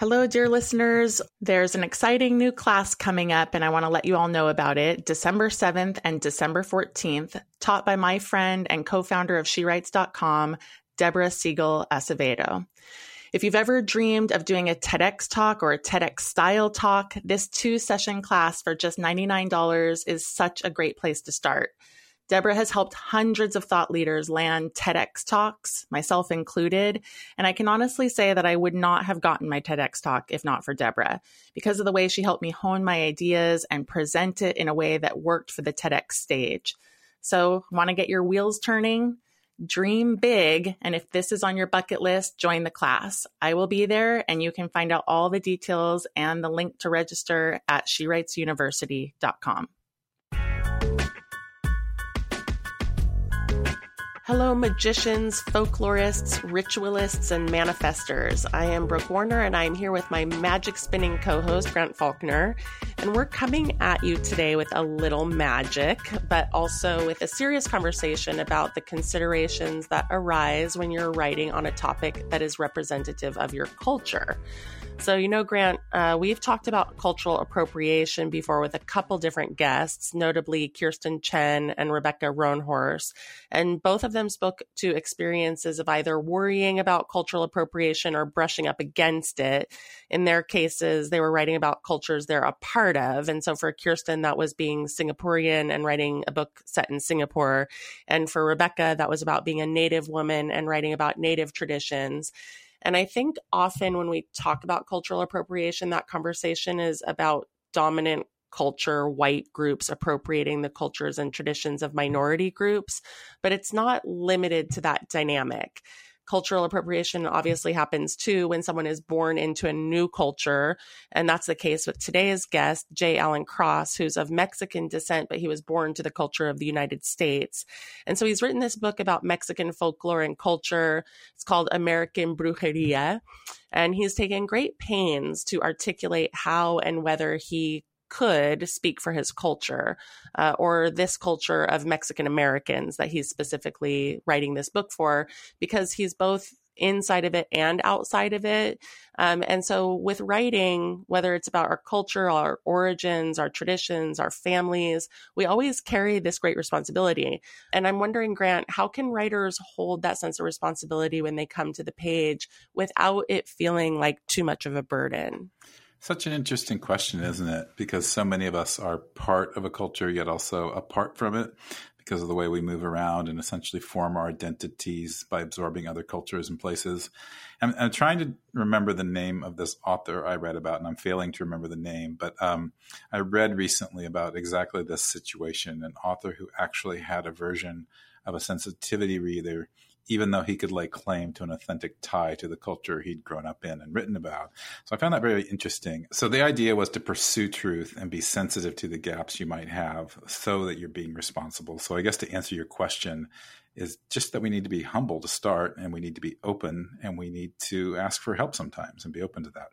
Hello, dear listeners. There's an exciting new class coming up, and I want to let you all know about it. December 7th and December 14th, taught by my friend and co founder of SheWrites.com, Deborah Siegel Acevedo. If you've ever dreamed of doing a TEDx talk or a TEDx style talk, this two session class for just $99 is such a great place to start. Deborah has helped hundreds of thought leaders land TEDx talks, myself included. And I can honestly say that I would not have gotten my TEDx talk if not for Deborah, because of the way she helped me hone my ideas and present it in a way that worked for the TEDx stage. So, want to get your wheels turning? Dream big. And if this is on your bucket list, join the class. I will be there and you can find out all the details and the link to register at shewritesuniversity.com. Hello, magicians, folklorists, ritualists, and manifestors. I am Brooke Warner, and I'm here with my magic spinning co host, Grant Faulkner. And we're coming at you today with a little magic, but also with a serious conversation about the considerations that arise when you're writing on a topic that is representative of your culture. So, you know, Grant, uh, we've talked about cultural appropriation before with a couple different guests, notably Kirstin Chen and Rebecca Roanhorse. And both of them spoke to experiences of either worrying about cultural appropriation or brushing up against it. In their cases, they were writing about cultures they're a part of. And so for Kirstin, that was being Singaporean and writing a book set in Singapore. And for Rebecca, that was about being a Native woman and writing about Native traditions. And I think often when we talk about cultural appropriation, that conversation is about dominant culture, white groups appropriating the cultures and traditions of minority groups, but it's not limited to that dynamic cultural appropriation obviously happens too when someone is born into a new culture. And that's the case with today's guest, J. Allen Cross, who's of Mexican descent, but he was born to the culture of the United States. And so he's written this book about Mexican folklore and culture. It's called American Brujeria. And he's taken great pains to articulate how and whether he could speak for his culture uh, or this culture of Mexican Americans that he's specifically writing this book for, because he's both inside of it and outside of it. Um, and so, with writing, whether it's about our culture, our origins, our traditions, our families, we always carry this great responsibility. And I'm wondering, Grant, how can writers hold that sense of responsibility when they come to the page without it feeling like too much of a burden? Such an interesting question, isn't it? Because so many of us are part of a culture, yet also apart from it because of the way we move around and essentially form our identities by absorbing other cultures and places. I'm, I'm trying to remember the name of this author I read about, and I'm failing to remember the name, but um, I read recently about exactly this situation an author who actually had a version of a sensitivity reader even though he could lay claim to an authentic tie to the culture he'd grown up in and written about. So I found that very interesting. So the idea was to pursue truth and be sensitive to the gaps you might have so that you're being responsible. So I guess to answer your question is just that we need to be humble to start and we need to be open and we need to ask for help sometimes and be open to that.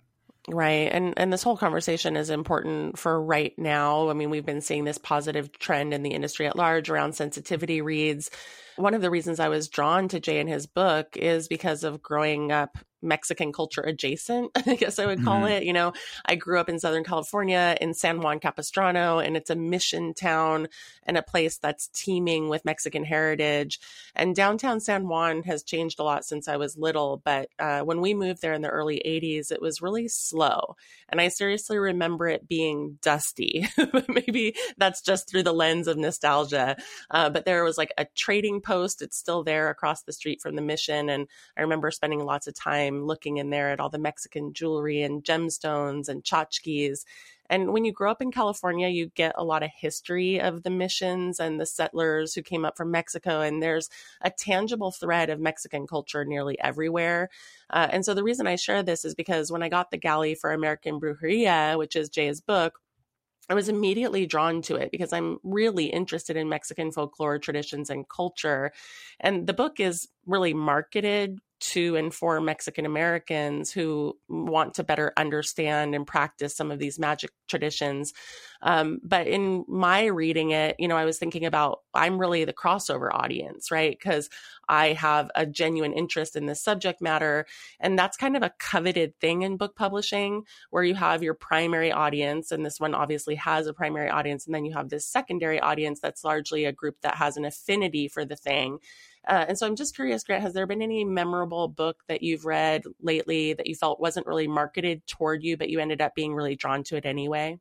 Right. And and this whole conversation is important for right now. I mean, we've been seeing this positive trend in the industry at large around sensitivity reads. One of the reasons I was drawn to Jay and his book is because of growing up Mexican culture adjacent, I guess I would call mm-hmm. it. You know, I grew up in Southern California in San Juan Capistrano, and it's a mission town and a place that's teeming with Mexican heritage. And downtown San Juan has changed a lot since I was little, but uh, when we moved there in the early 80s, it was really slow. And I seriously remember it being dusty. Maybe that's just through the lens of nostalgia. Uh, but there was like a trading post, it's still there across the street from the mission. And I remember spending lots of time time looking in there at all the Mexican jewelry and gemstones and tchotchkes. And when you grow up in California, you get a lot of history of the missions and the settlers who came up from Mexico. And there's a tangible thread of Mexican culture nearly everywhere. Uh, and so the reason I share this is because when I got the galley for American Brujeria, which is Jay's book, I was immediately drawn to it because I'm really interested in Mexican folklore, traditions, and culture. And the book is really marketed to and for Mexican Americans who want to better understand and practice some of these magic traditions. Um, but in my reading it, you know, I was thinking about I'm really the crossover audience, right? Because I have a genuine interest in this subject matter. And that's kind of a coveted thing in book publishing where you have your primary audience. And this one obviously has a primary audience. And then you have this secondary audience that's largely a group that has an affinity for the thing. Uh, and so I'm just curious, Grant, has there been any memorable book that you've read lately that you felt wasn't really marketed toward you, but you ended up being really drawn to it anyway?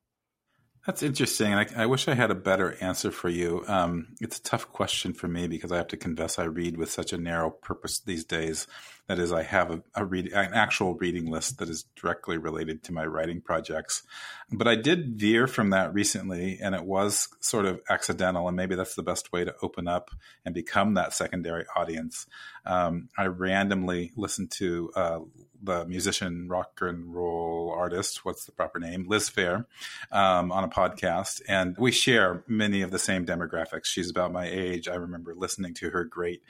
That's interesting. I, I, wish I had a better answer for you. Um, it's a tough question for me because I have to confess I read with such a narrow purpose these days. That is, I have a, a read, an actual reading list that is directly related to my writing projects. But I did veer from that recently, and it was sort of accidental. And maybe that's the best way to open up and become that secondary audience. Um, I randomly listened to uh, the musician, rock and roll artist, what's the proper name, Liz Phair, um, on a podcast. And we share many of the same demographics. She's about my age. I remember listening to her great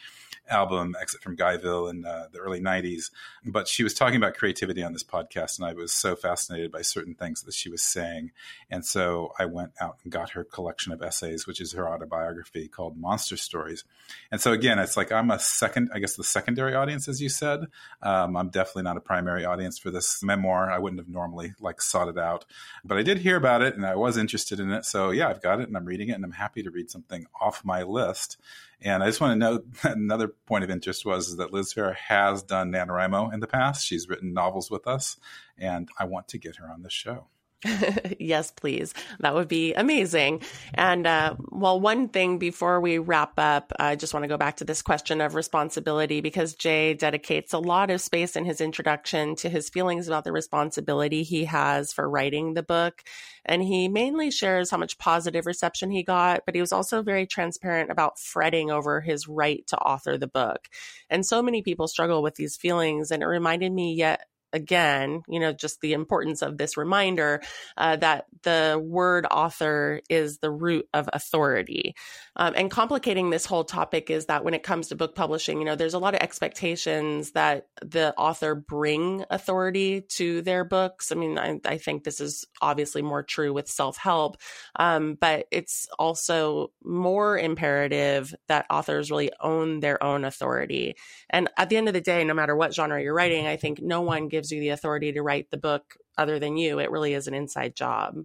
album, Exit from Guyville, in uh, the early 90s. But she was talking about creativity on this podcast, and I was so fascinated by certain things that she was saying. And so I went out and got her collection of essays, which is her autobiography called Monster Stories. And so again, it's like I'm a second, I guess the secondary audience, as you said. Um, I'm definitely not a primary audience for this memoir. I wouldn't have normally like sought it out, but I did hear about it and I was interested in it. So yeah, I've got it and I'm reading it and I'm happy to read something off my list. And I just want to note another point of interest was that Liz Phair has done NaNoWriMo in the past. She's written novels with us, and I want to get her on the show. yes, please. That would be amazing. And uh, well, one thing before we wrap up, I just want to go back to this question of responsibility because Jay dedicates a lot of space in his introduction to his feelings about the responsibility he has for writing the book. And he mainly shares how much positive reception he got, but he was also very transparent about fretting over his right to author the book. And so many people struggle with these feelings. And it reminded me yet again, you know, just the importance of this reminder uh, that the word author is the root of authority. Um, and complicating this whole topic is that when it comes to book publishing, you know, there's a lot of expectations that the author bring authority to their books. I mean, I, I think this is obviously more true with self help, um, but it's also more imperative that authors really own their own authority. And at the end of the day, no matter what genre you're writing, I think no one gives you the authority to write the book other than you. It really is an inside job.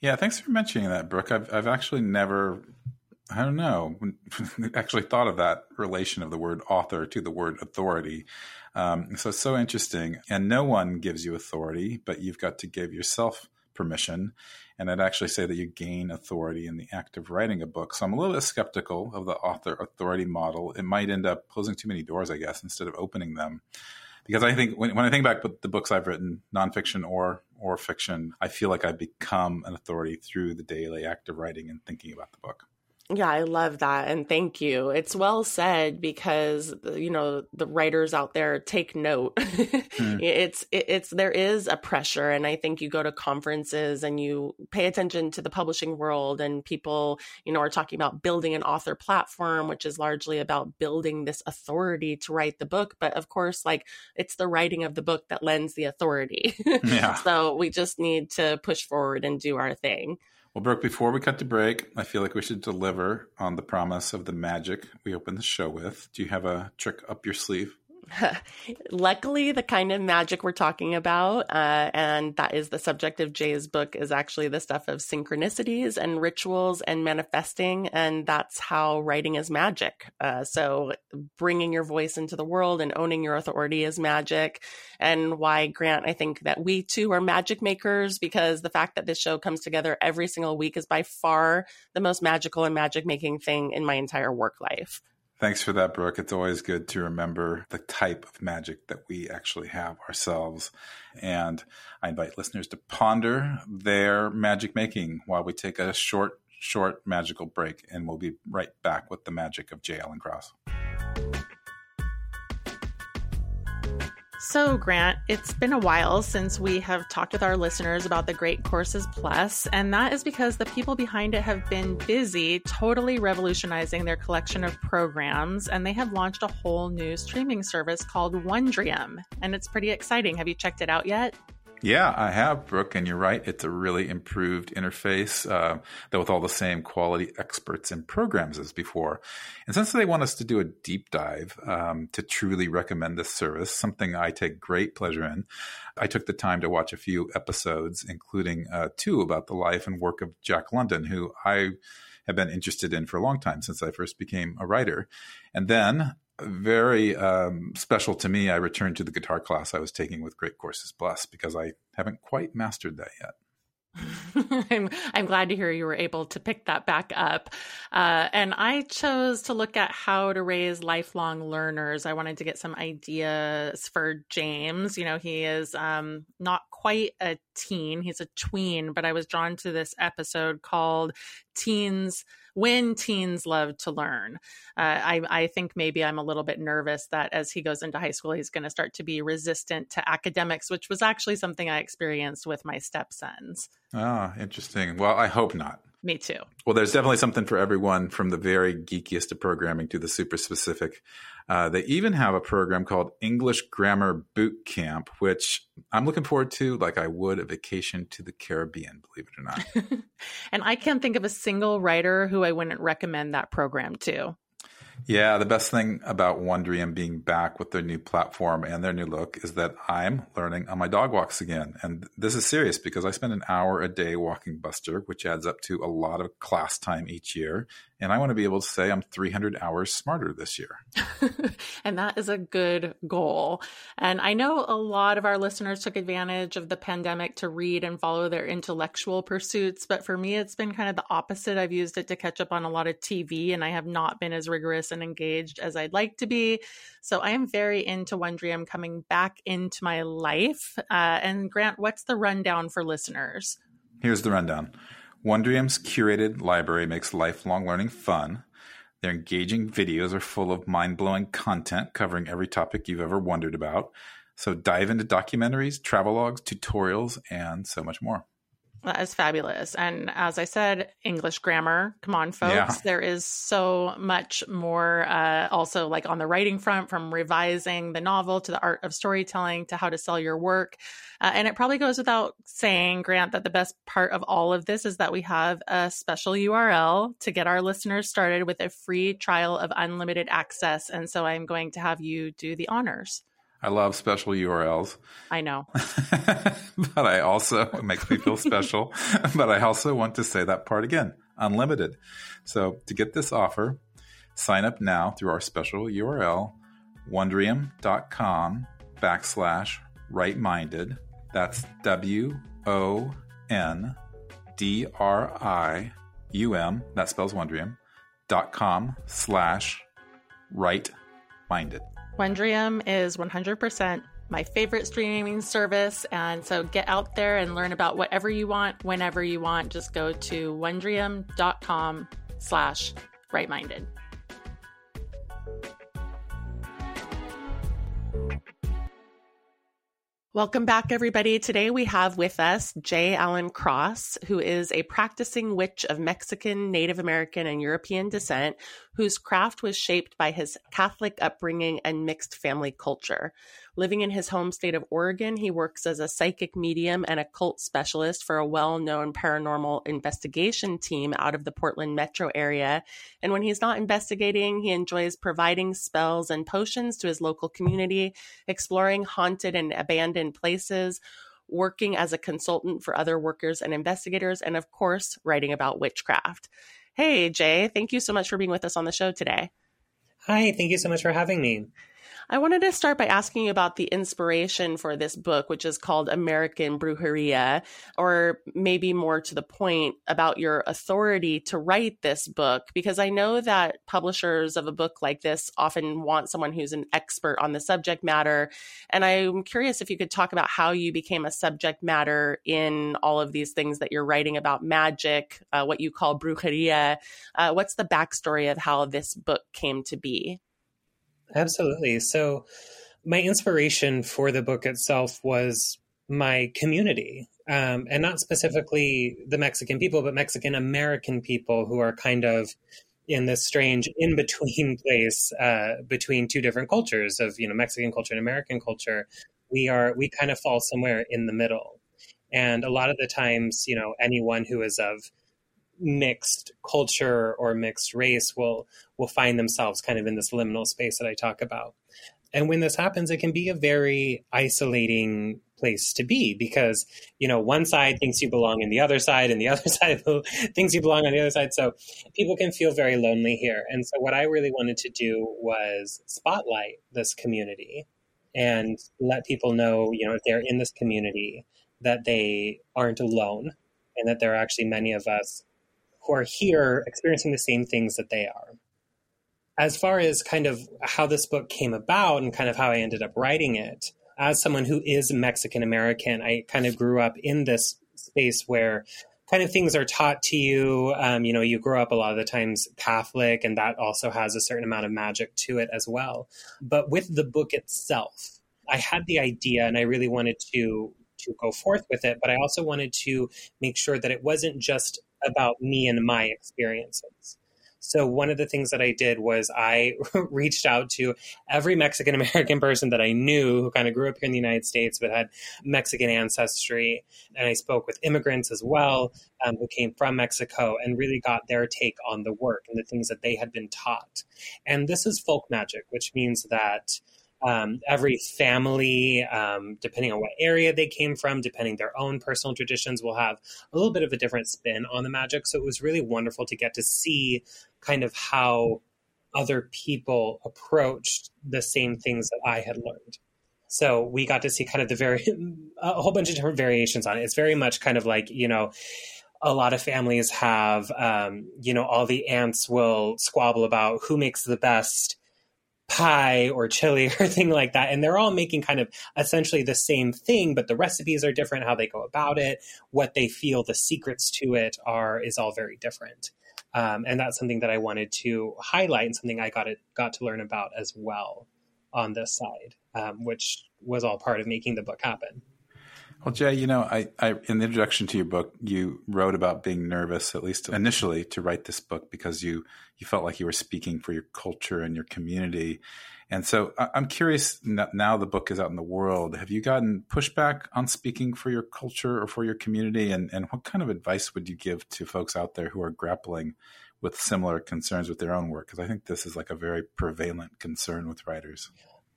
Yeah, thanks for mentioning that, Brooke. I've I've actually never I don't know, actually thought of that relation of the word author to the word authority. Um, so it's so interesting. And no one gives you authority, but you've got to give yourself permission. And I'd actually say that you gain authority in the act of writing a book. So I'm a little bit skeptical of the author authority model. It might end up closing too many doors, I guess, instead of opening them because I think when, when I think back the books I've written, nonfiction or or fiction, I feel like I've become an authority through the daily act of writing and thinking about the book. Yeah, I love that. And thank you. It's well said because, you know, the writers out there take note. mm. It's, it's, there is a pressure. And I think you go to conferences and you pay attention to the publishing world and people, you know, are talking about building an author platform, which is largely about building this authority to write the book. But of course, like it's the writing of the book that lends the authority. yeah. So we just need to push forward and do our thing. Well, Brooke, before we cut to break, I feel like we should deliver on the promise of the magic we opened the show with. Do you have a trick up your sleeve? Luckily, the kind of magic we're talking about, uh, and that is the subject of Jay's book, is actually the stuff of synchronicities and rituals and manifesting. And that's how writing is magic. Uh, so, bringing your voice into the world and owning your authority is magic. And why, Grant, I think that we too are magic makers because the fact that this show comes together every single week is by far the most magical and magic making thing in my entire work life. Thanks for that, Brooke. It's always good to remember the type of magic that we actually have ourselves. And I invite listeners to ponder their magic making while we take a short, short magical break. And we'll be right back with the magic of J. Allen Cross. So, Grant, it's been a while since we have talked with our listeners about the Great Courses Plus, and that is because the people behind it have been busy totally revolutionizing their collection of programs, and they have launched a whole new streaming service called Wondrium, and it's pretty exciting. Have you checked it out yet? Yeah, I have, Brooke, and you're right. It's a really improved interface, uh, though with all the same quality experts and programs as before. And since they want us to do a deep dive um, to truly recommend this service, something I take great pleasure in, I took the time to watch a few episodes, including uh, two about the life and work of Jack London, who I have been interested in for a long time since I first became a writer. And then very um, special to me. I returned to the guitar class I was taking with Great Courses Plus because I haven't quite mastered that yet. I'm I'm glad to hear you were able to pick that back up. Uh, and I chose to look at how to raise lifelong learners. I wanted to get some ideas for James. You know, he is um, not quite a teen; he's a tween. But I was drawn to this episode called "Teens." When teens love to learn. Uh, I, I, think maybe I'm a little bit nervous that as he goes into high school, he's going to start to be resistant to academics, which was actually something I experienced with my stepsons. Ah, interesting. Well, I hope not. Me too. Well, there's definitely something for everyone from the very geekiest of programming to the super specific. Uh, they even have a program called English Grammar Boot Camp, which I'm looking forward to like I would a vacation to the Caribbean, believe it or not. and I can't think of a single writer who I wouldn't recommend that program to. Yeah, the best thing about Wondrium being back with their new platform and their new look is that I'm learning on my dog walks again. And this is serious because I spend an hour a day walking Buster, which adds up to a lot of class time each year. And I want to be able to say I'm 300 hours smarter this year. and that is a good goal. And I know a lot of our listeners took advantage of the pandemic to read and follow their intellectual pursuits. But for me, it's been kind of the opposite. I've used it to catch up on a lot of TV, and I have not been as rigorous and engaged as I'd like to be. So I am very into Wondrium coming back into my life. Uh, and Grant, what's the rundown for listeners? Here's the rundown. Wondrium's curated library makes lifelong learning fun. Their engaging videos are full of mind blowing content covering every topic you've ever wondered about. So dive into documentaries, travelogues, tutorials, and so much more. That is fabulous. And as I said, English grammar. Come on, folks. Yeah. There is so much more, uh, also like on the writing front, from revising the novel to the art of storytelling to how to sell your work. Uh, and it probably goes without saying, Grant, that the best part of all of this is that we have a special URL to get our listeners started with a free trial of unlimited access. And so I'm going to have you do the honors. I love special URLs. I know. but I also, it makes me feel special. but I also want to say that part again unlimited. So to get this offer, sign up now through our special URL, wondrium.com backslash right minded. That's W O N D R I U M, that spells Wondrium, dot com slash right minded. Wondrium is 100% my favorite streaming service. And so get out there and learn about whatever you want, whenever you want. Just go to wondrium.com slash rightminded. Welcome back, everybody. Today we have with us J. Allen Cross, who is a practicing witch of Mexican, Native American, and European descent, whose craft was shaped by his Catholic upbringing and mixed family culture. Living in his home state of Oregon, he works as a psychic medium and occult specialist for a well known paranormal investigation team out of the Portland metro area. And when he's not investigating, he enjoys providing spells and potions to his local community, exploring haunted and abandoned places, working as a consultant for other workers and investigators, and of course, writing about witchcraft. Hey, Jay, thank you so much for being with us on the show today. Hi, thank you so much for having me. I wanted to start by asking you about the inspiration for this book, which is called American Brujeria, or maybe more to the point about your authority to write this book, because I know that publishers of a book like this often want someone who's an expert on the subject matter. And I'm curious if you could talk about how you became a subject matter in all of these things that you're writing about magic, uh, what you call brujeria. Uh, what's the backstory of how this book came to be? Absolutely. So, my inspiration for the book itself was my community, um, and not specifically the Mexican people, but Mexican American people who are kind of in this strange in between place uh, between two different cultures of you know Mexican culture and American culture. We are we kind of fall somewhere in the middle, and a lot of the times, you know, anyone who is of mixed culture or mixed race will will find themselves kind of in this liminal space that I talk about. And when this happens, it can be a very isolating place to be because you know one side thinks you belong in the other side and the other side thinks you belong on the other side so people can feel very lonely here and so what i really wanted to do was spotlight this community and let people know you know if they're in this community that they aren't alone and that there are actually many of us who are here experiencing the same things that they are. As far as kind of how this book came about and kind of how I ended up writing it, as someone who is Mexican American, I kind of grew up in this space where kind of things are taught to you. Um, you know, you grow up a lot of the times Catholic, and that also has a certain amount of magic to it as well. But with the book itself, I had the idea and I really wanted to to go forth with it, but I also wanted to make sure that it wasn't just about me and my experiences. So one of the things that I did was I reached out to every Mexican American person that I knew who kind of grew up here in the United States but had Mexican ancestry, and I spoke with immigrants as well um, who came from Mexico and really got their take on the work and the things that they had been taught. And this is folk magic, which means that um, every family, um, depending on what area they came from, depending their own personal traditions, will have a little bit of a different spin on the magic. So it was really wonderful to get to see kind of how other people approached the same things that I had learned. So we got to see kind of the very a whole bunch of different variations on it. It's very much kind of like you know a lot of families have, um, you know, all the aunts will squabble about who makes the best pie or chili or thing like that. And they're all making kind of essentially the same thing, but the recipes are different, how they go about it, what they feel the secrets to it are is all very different. Um, and that's something that I wanted to highlight and something I got it got to learn about as well on this side, um, which was all part of making the book happen. Well, Jay, you know, I, I, in the introduction to your book, you wrote about being nervous, at least initially, to write this book because you you felt like you were speaking for your culture and your community. And so, I'm curious. Now the book is out in the world. Have you gotten pushback on speaking for your culture or for your community? And and what kind of advice would you give to folks out there who are grappling with similar concerns with their own work? Because I think this is like a very prevalent concern with writers.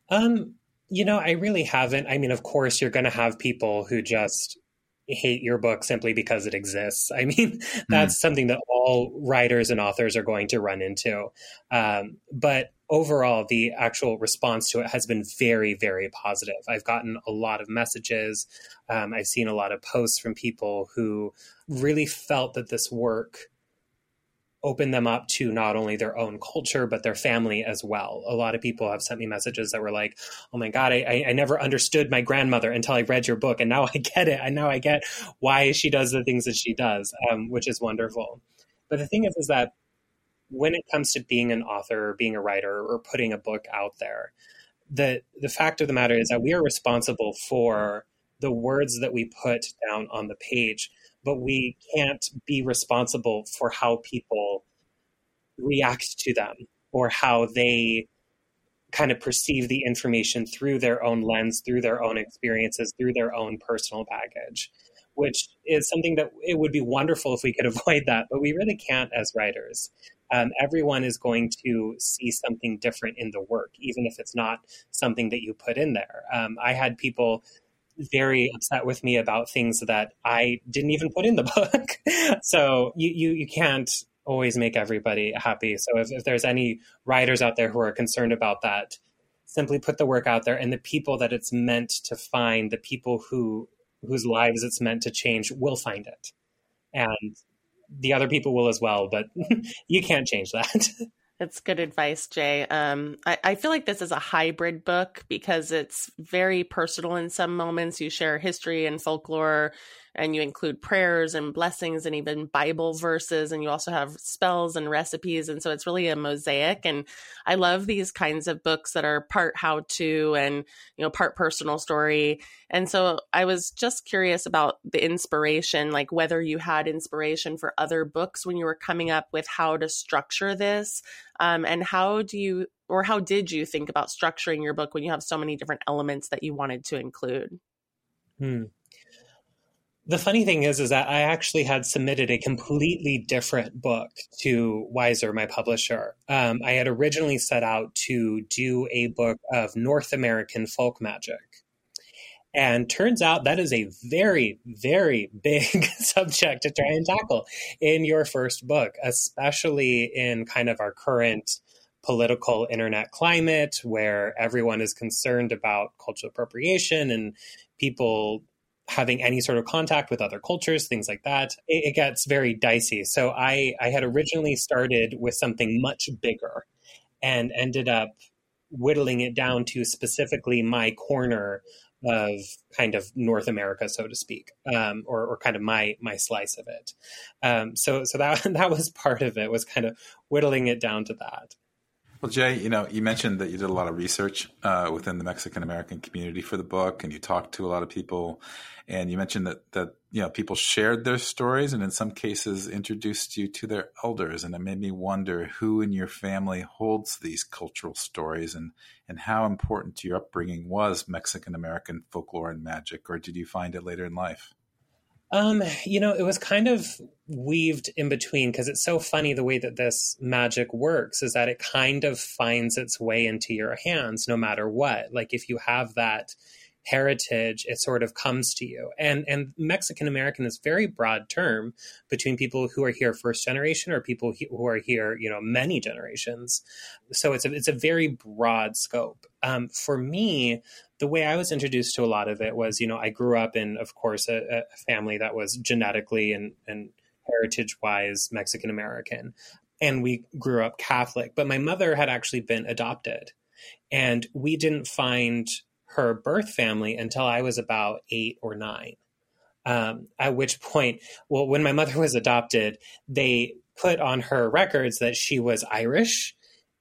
Um, you know, I really haven't. I mean, of course, you're going to have people who just hate your book simply because it exists. I mean, that's mm. something that all writers and authors are going to run into. Um, but overall, the actual response to it has been very, very positive. I've gotten a lot of messages. Um, I've seen a lot of posts from people who really felt that this work open them up to not only their own culture but their family as well. A lot of people have sent me messages that were like, "Oh my god, I, I never understood my grandmother until I read your book, and now I get it. And now I get why she does the things that she does," um, which is wonderful. But the thing is, is that when it comes to being an author, or being a writer, or putting a book out there, the the fact of the matter is that we are responsible for the words that we put down on the page but we can't be responsible for how people react to them or how they kind of perceive the information through their own lens, through their own experiences, through their own personal baggage, which is something that it would be wonderful if we could avoid that, but we really can't as writers. Um, everyone is going to see something different in the work, even if it's not something that you put in there. Um, I had people very upset with me about things that I didn't even put in the book. so you, you, you can't always make everybody happy. So if, if there's any writers out there who are concerned about that, simply put the work out there and the people that it's meant to find, the people who whose lives it's meant to change will find it. And the other people will as well, but you can't change that. That's good advice, Jay. Um, I, I, feel like this is a hybrid book because it's very personal in some moments. You share history and folklore and you include prayers and blessings and even Bible verses. And you also have spells and recipes. And so it's really a mosaic. And I love these kinds of books that are part how to and, you know, part personal story. And so I was just curious about the inspiration, like whether you had inspiration for other books when you were coming up with how to structure this. Um, and how do you, or how did you think about structuring your book when you have so many different elements that you wanted to include? Hmm. The funny thing is, is that I actually had submitted a completely different book to Weiser, my publisher. Um, I had originally set out to do a book of North American folk magic. And turns out that is a very, very big subject to try and tackle in your first book, especially in kind of our current political internet climate where everyone is concerned about cultural appropriation and people having any sort of contact with other cultures, things like that, it, it, gets very dicey. So I, I had originally started with something much bigger and ended up whittling it down to specifically my corner of kind of North America, so to speak, um, or, or, kind of my my slice of it. Um, so so that that was part of it was kind of whittling it down to that. Well, Jay, you know, you mentioned that you did a lot of research uh, within the Mexican American community for the book, and you talked to a lot of people, and you mentioned that that you know people shared their stories, and in some cases introduced you to their elders, and it made me wonder who in your family holds these cultural stories, and and how important to your upbringing was Mexican American folklore and magic, or did you find it later in life? Um, you know, it was kind of weaved in between because it's so funny the way that this magic works is that it kind of finds its way into your hands no matter what. Like if you have that heritage, it sort of comes to you. And and Mexican American is very broad term between people who are here first generation or people who are here, you know, many generations. So it's a it's a very broad scope. Um, for me, the way I was introduced to a lot of it was, you know, I grew up in, of course, a, a family that was genetically and, and heritage wise Mexican American. And we grew up Catholic, but my mother had actually been adopted. And we didn't find her birth family until I was about eight or nine. Um, at which point, well, when my mother was adopted, they put on her records that she was Irish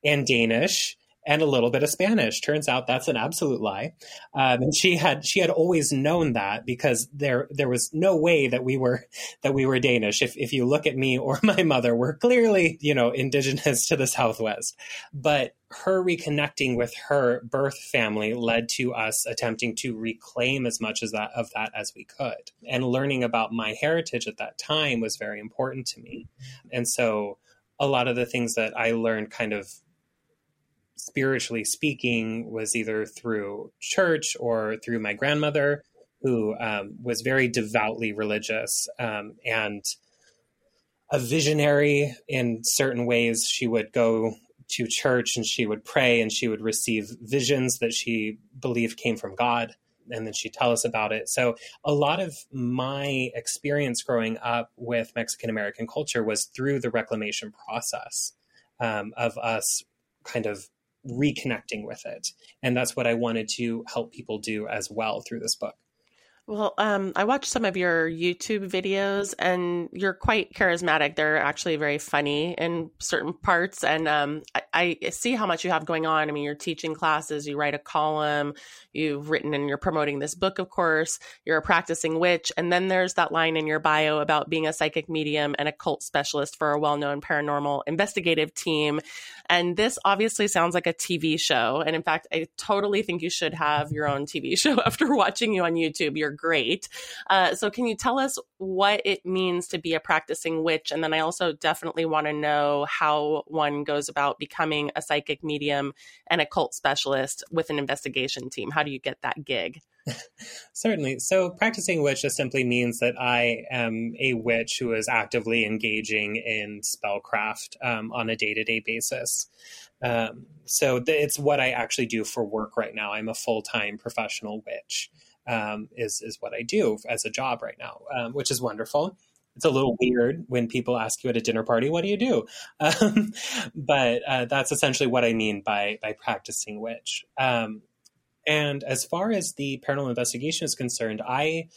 and Danish and a little bit of Spanish. Turns out that's an absolute lie. Um, and she had she had always known that because there there was no way that we were that we were Danish. If if you look at me or my mother, we're clearly you know indigenous to the Southwest. But her reconnecting with her birth family led to us attempting to reclaim as much as that of that as we could. And learning about my heritage at that time was very important to me. And so a lot of the things that I learned kind of spiritually speaking was either through church or through my grandmother, who um, was very devoutly religious um, and a visionary in certain ways. She would go to church and she would pray and she would receive visions that she believed came from God. And then she'd tell us about it. So, a lot of my experience growing up with Mexican American culture was through the reclamation process um, of us kind of reconnecting with it. And that's what I wanted to help people do as well through this book. Well, um, I watched some of your YouTube videos, and you're quite charismatic. They're actually very funny in certain parts, and um, I, I, see how much you have going on. I mean, you're teaching classes, you write a column, you've written, and you're promoting this book. Of course, you're a practicing witch, and then there's that line in your bio about being a psychic medium and occult specialist for a well-known paranormal investigative team. And this obviously sounds like a TV show, and in fact, I totally think you should have your own TV show after watching you on YouTube. You're great. Uh, so, can you tell us what it means to be a practicing witch? And then I also definitely want to know how one goes about becoming a psychic medium and occult specialist with an investigation team. How do you get that gig? Certainly. So, practicing witch just simply means that I am a witch who is actively engaging in spellcraft um, on a day to day basis. Um, so, th- it's what I actually do for work right now. I'm a full time professional witch um, is is what I do as a job right now, um, which is wonderful. It's a little weird when people ask you at a dinner party, "What do you do?" Um, but uh, that's essentially what I mean by by practicing witch. Um, and as far as the paranormal investigation is concerned, I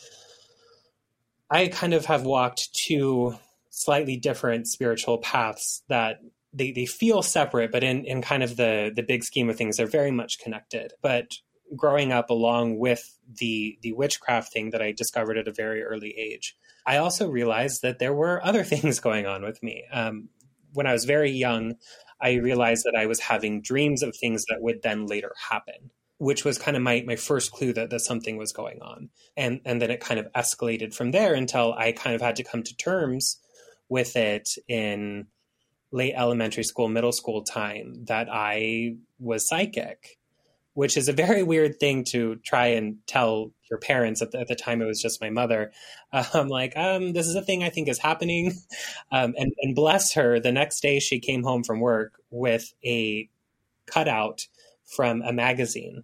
I kind of have walked two slightly different spiritual paths that they, they feel separate, but in, in kind of the, the big scheme of things, they're very much connected. But growing up along with the the witchcraft thing that I discovered at a very early age, I also realized that there were other things going on with me. Um, when I was very young, I realized that I was having dreams of things that would then later happen, which was kind of my, my first clue that, that something was going on. And, and then it kind of escalated from there until I kind of had to come to terms with it in late elementary school, middle school time that I was psychic, which is a very weird thing to try and tell your parents. At the, at the time, it was just my mother. I'm like, um, this is a thing I think is happening. Um, and, and bless her, the next day she came home from work with a cutout from a magazine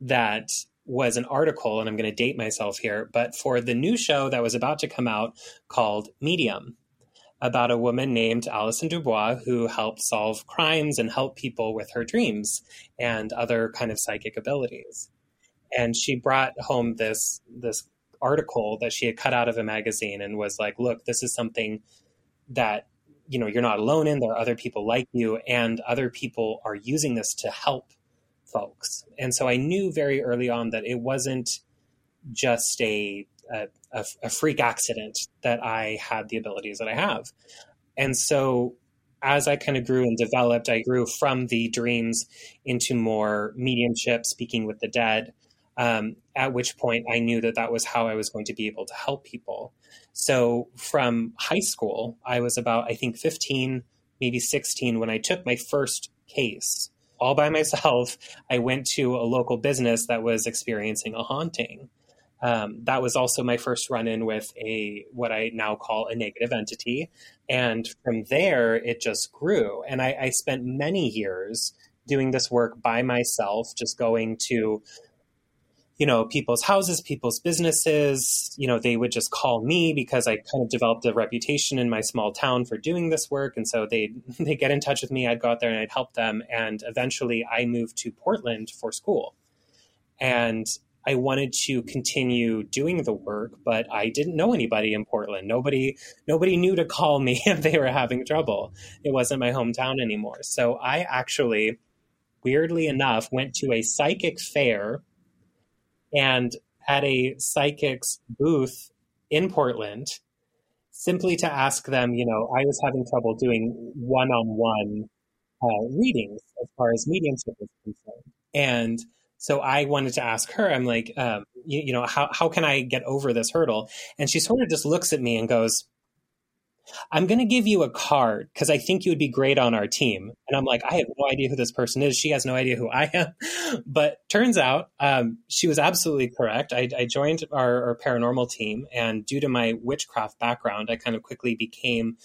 that was an article, and I'm going to date myself here, but for the new show that was about to come out called Medium about a woman named Allison DuBois who helped solve crimes and help people with her dreams and other kind of psychic abilities. And she brought home this this article that she had cut out of a magazine and was like, "Look, this is something that you know you're not alone in. There are other people like you, and other people are using this to help folks." And so I knew very early on that it wasn't just a a, a, freak accident that I had the abilities that I have. And so as I kind of grew and developed, I grew from the dreams into more mediumship, speaking with the dead. Um, at which point I knew that that was how I was going to be able to help people. So from high school, I was about, I think, 15, maybe 16 when I took my first case all by myself. I went to a local business that was experiencing a haunting um, that was also my first run in with a what I now call a negative entity. And from there, it just grew. And I, I spent many years doing this work by myself, just going to you know people's houses people's businesses. You know they would just call me because i kind of developed a reputation in my small town for doing this work. And so they they get in touch with me. I'd go out there and i'd help them. And eventually i moved to portland for school. And I wanted to continue doing the work, but I didn't know anybody in Portland. Nobody nobody knew to call me if they were having trouble. It wasn't my hometown anymore. So I actually weirdly enough went to a psychic fair and at a psychic's booth in Portland simply to ask them, you know, I was having trouble doing one-on-one uh, readings as far as mediumship is concerned. And so I wanted to ask her, I'm like, um, you, you know, how, how can I get over this hurdle? And she sort of just looks at me and goes, I'm going to give you a card because I think you would be great on our team. And I'm like, I have no idea who this person is. She has no idea who I am. but turns out um, she was absolutely correct. I, I joined our, our, paranormal team, and due to my witchcraft background, I kind of quickly became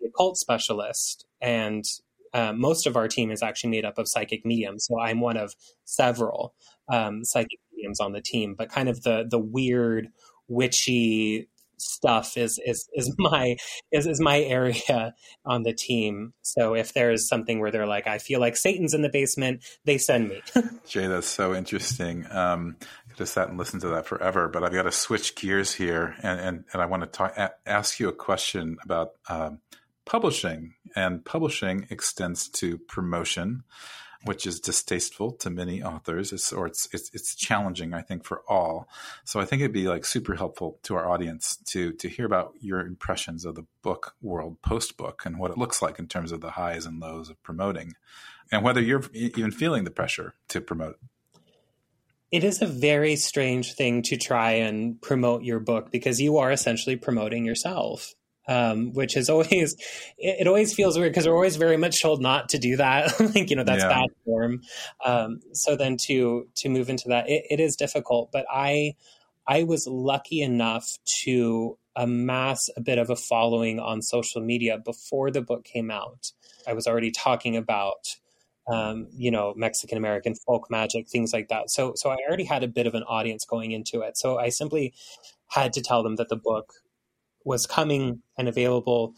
the occult specialist. And uh, most of our team is actually made up of psychic mediums. So I'm one of several um, psychic mediums on the team, but kind of the the weird, witchy stuff is is is my is, is my area on the team. So if there's something where they're like, I feel like Satan's in the basement, they send me. Jay, that's so interesting. Um, I could have sat and listened to that forever, but I've got to switch gears here, and and, and I want to talk, ask you a question about. Um, publishing, and publishing extends to promotion, which is distasteful to many authors. It's, or it's, it's, it's challenging, I think, for all. So I think it'd be like super helpful to our audience to to hear about your impressions of the book world post book and what it looks like in terms of the highs and lows of promoting, and whether you're even feeling the pressure to promote it is a very strange thing to try and promote your book because you are essentially promoting yourself um, which is always it, it, always feels weird because we're always very much told not to do that. Like you know that's yeah. bad form. Um, so then to to move into that it, it is difficult but i i was lucky enough to amass a bit of a following on social media before the book came out. I was already talking about um, you know mexican american folk magic things like that. So so i already had a bit of an audience going into it. So i simply had to tell them that the book was coming and available,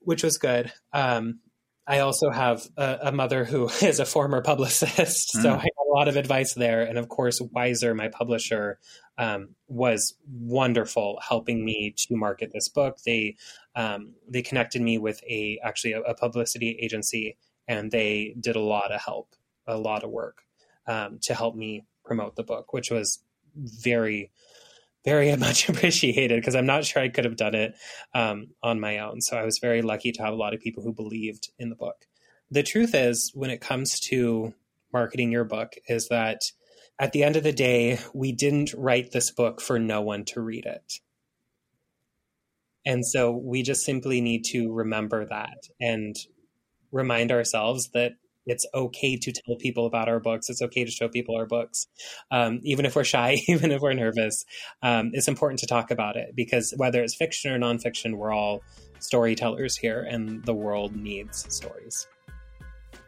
which was good. Um, I also have a, a, mother who is a former publicist, so mm. I got a lot of advice there. And of course, Weiser, my publisher, um, was wonderful helping me to market this book. They um, they connected me with a actually a, a, publicity agency, and they did a lot of help, a lot of work um, to help me promote the book, which was very very much appreciated because I'm not sure I could have done it um, on my own. So I was very lucky to have a lot of people who believed in the book. The truth is, when it comes to marketing your book, is that at the end of the day, we didn't write this book for no one to read it. And so we just simply need to remember that and remind ourselves that it's okay to tell people about our books. It's okay to show people our books, um, even if we're shy, even if we're nervous. Um, it's important to talk about it because whether it's fiction or nonfiction, we're all storytellers here, and the world needs stories.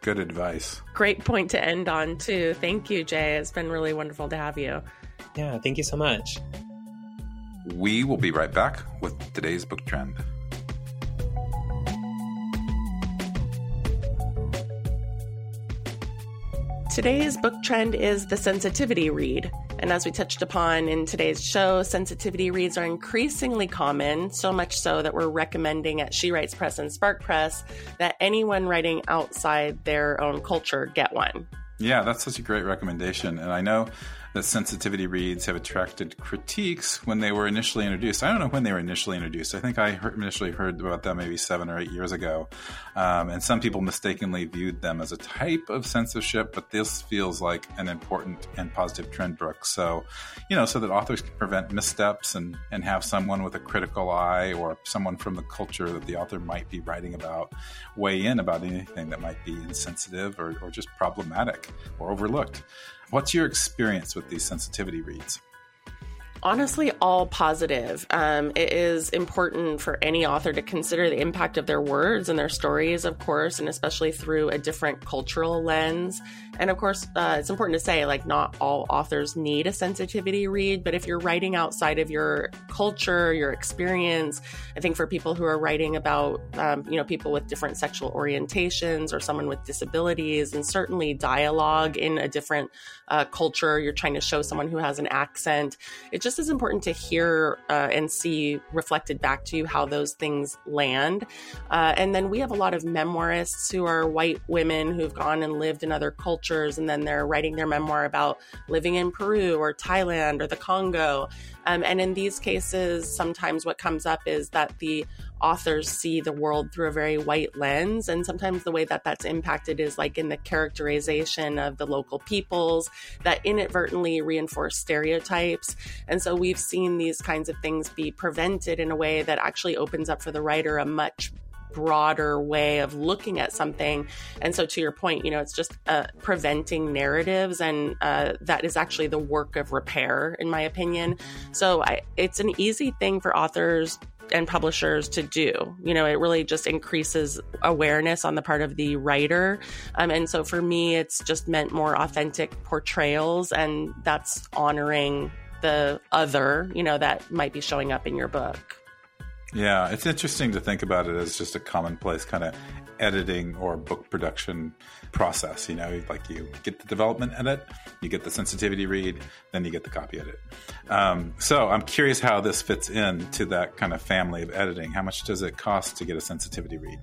Good advice. Great point to end on, too. Thank you, Jay. It's been really wonderful to have you. Yeah, thank you so much. We will be right back with today's book trend. Today's book trend is the sensitivity read. And as we touched upon in today's show, sensitivity reads are increasingly common, so much so that we're recommending at She Writes Press and Spark Press that anyone writing outside their own culture get one. Yeah, that's such a great recommendation. And I know that sensitivity reads have attracted critiques when they were initially introduced. I don't know when they were initially introduced. I think I heard, initially heard about them maybe seven or eight years ago. Um, and some people mistakenly viewed them as a type of censorship, but this feels like an important and positive trend, Brooke. So, you know, so that authors can prevent missteps and, and have someone with a critical eye or someone from the culture that the author might be writing about weigh in about anything that might be insensitive or, or just problematic or overlooked. What's your experience with these sensitivity reads? Honestly all positive. Um, it is important for any author to consider the impact of their words and their stories, of course, and especially through a different cultural lens. And of course, uh, it's important to say, like, not all authors need a sensitivity read, but if you're writing outside of your culture, your experience, I think for people who are writing about, um, you know, people with different sexual orientations or someone with disabilities, and certainly dialogue in a different uh, culture, you're trying to show someone who has an accent. It just is important to hear uh, and see reflected back to you how those things land. Uh, and then we have a lot of memoirists who are white women who've gone and lived in other cultures, and then they're writing their memoir about living in Peru or Thailand or the Congo. Um, and in these cases, sometimes what comes up is that the authors see the world through a very white lens. And sometimes the way that that's impacted is like in the characterization of the local peoples that inadvertently reinforce stereotypes. And so we've seen these kinds of things be prevented in a way that actually opens up for the writer a much broader way of looking at something. And so, to your point, you know, it's just uh, preventing narratives, and uh, that is actually the work of repair, in my opinion. So, I, it's an easy thing for authors and publishers to do. You know, it really just increases awareness on the part of the writer. Um, and so for me, it's just meant more authentic portrayals, and that's honoring the other, you know, that might be showing up in your book. Yeah, it's interesting to think about it as just a commonplace kind of editing or book production process. You know, like you get the development edit, you get the sensitivity read, then you get the copy edit. Um, so I'm curious how this fits into that kind of family of editing. How much does it cost to get a sensitivity read?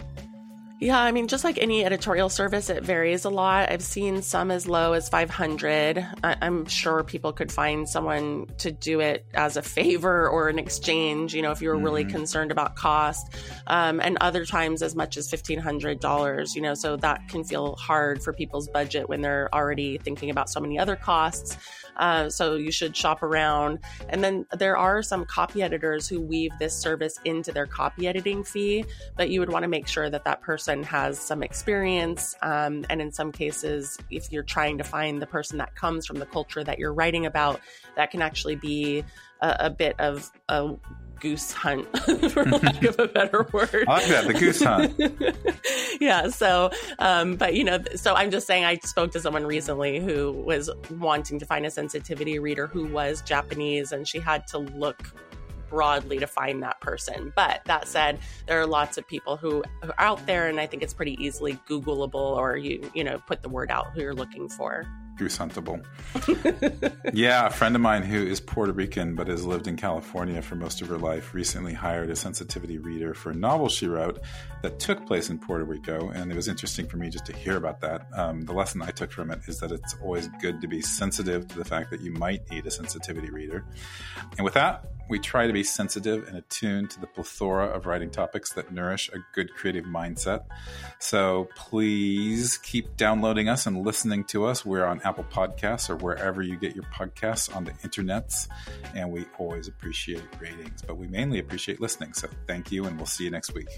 Yeah, I mean, just like any editorial service, it varies a lot. I've seen some as low as 500. I- am sure people could find someone to do it as a favor or an exchange, you know, if you were mm-hmm. really concerned about cost. Um, and other times as much as $1,500, you know, so that can feel hard for people's budget when they're already thinking about so many other costs. Uh, so you should shop around. And then there are some copy editors who weave this service into their copy editing fee, but you would want to make sure that that person has some experience. Um, and in some cases, if you're trying to find the person that comes from the culture that you're writing about, that can actually be a, a bit of a goose hunt, for lack of a better word. I like that, the goose hunt. yeah. So, um, but you know, so I'm just saying, I spoke to someone recently who was wanting to find a sensitivity reader who was Japanese, and she had to look broadly to find that person. But that said, there are lots of people who are out there, and I think it's pretty easily Googleable, or you you know put the word out who you're looking for. Goose huntable. yeah, a friend of mine who is Puerto Rican but has lived in California for most of her life recently hired a sensitivity reader for a novel she wrote that took place in Puerto Rico, and it was interesting for me just to hear about that. Um, the lesson I took from it is that it's always good to be sensitive to the fact that you might need a sensitivity reader. And with that, we try to be sensitive and attuned to the plethora of writing topics that nourish a good creative mindset. So please keep downloading us and listening to us. We're on Apple Podcasts or wherever you get your podcasts on the internets. And we always appreciate ratings, but we mainly appreciate listening. So thank you, and we'll see you next week.